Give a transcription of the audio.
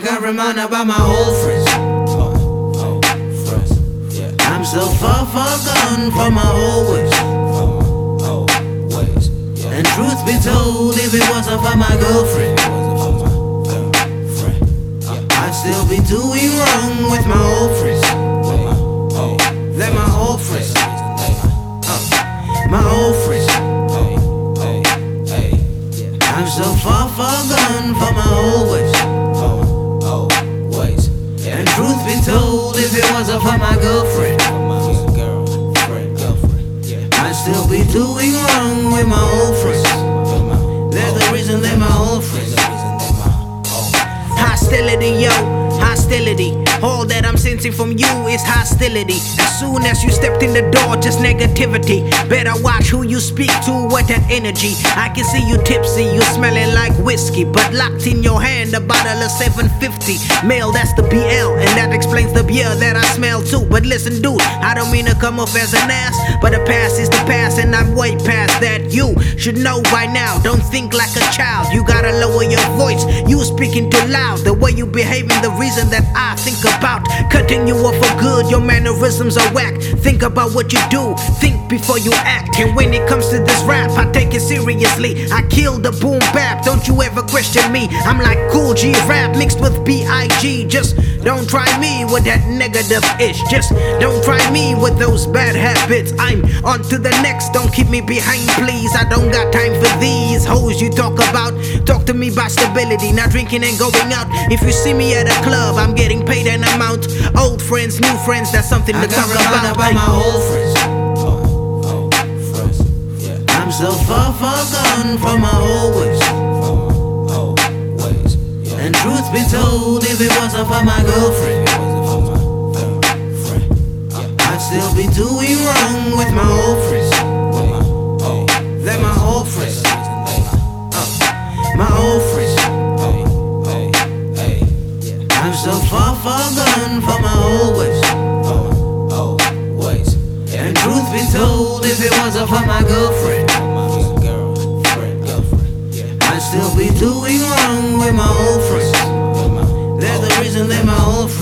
I got reminded by my old friends. I'm so far, far gone from my old ways. And truth be told, if it wasn't for my girlfriend, I'd still be doing wrong with my old friends. Let my old friends, my old friends. I'm so far, far gone from my old ways. Truth be told, if it wasn't for my girlfriend, I'd still be doing wrong with my old friends. They're the reason they're my old friends. Hostility, yo, hostility. All that I'm sensing from you is hostility. As soon as you stepped in the door, just negativity. Better watch who you speak to, what that energy. I can see you tipsy, you smelling like whiskey. But locked in your hand, a bottle of 750. Male, that's the BL, and beer that I smell too. But listen, dude, I don't mean to come off as an ass, but the past is the past, and I'm way past that. You should know by now, don't think like a child. You gotta lower your voice, you speaking too loud. The way you behaving, the reason that I think about cutting you off for good. Your mannerisms are whack. Think about what you do, think before you act. And when it comes to this rap, I take it seriously. I kill the boom bap, don't you ever question me. I'm like Kool G Rap mixed with B.I.G. Just don't try me with that negative ish. Just don't try me with those bad habits. I'm on to the next, don't keep me behind, please. I don't got time for these hoes you talk about. Talk to me about stability, not drinking and going out. If you see me at a club, I'm getting paid an amount. Old friends, new friends, that's something I to talk reminded about. my old friends. I'm so far, far gone from my old ways. And truth be told, if it wasn't for my girlfriend, so far, far gone from my always. Oh, always. Yeah. And truth be told, if it wasn't for my girlfriend. I'd still be doing wrong with my old friends. They're the reason they're my old friends.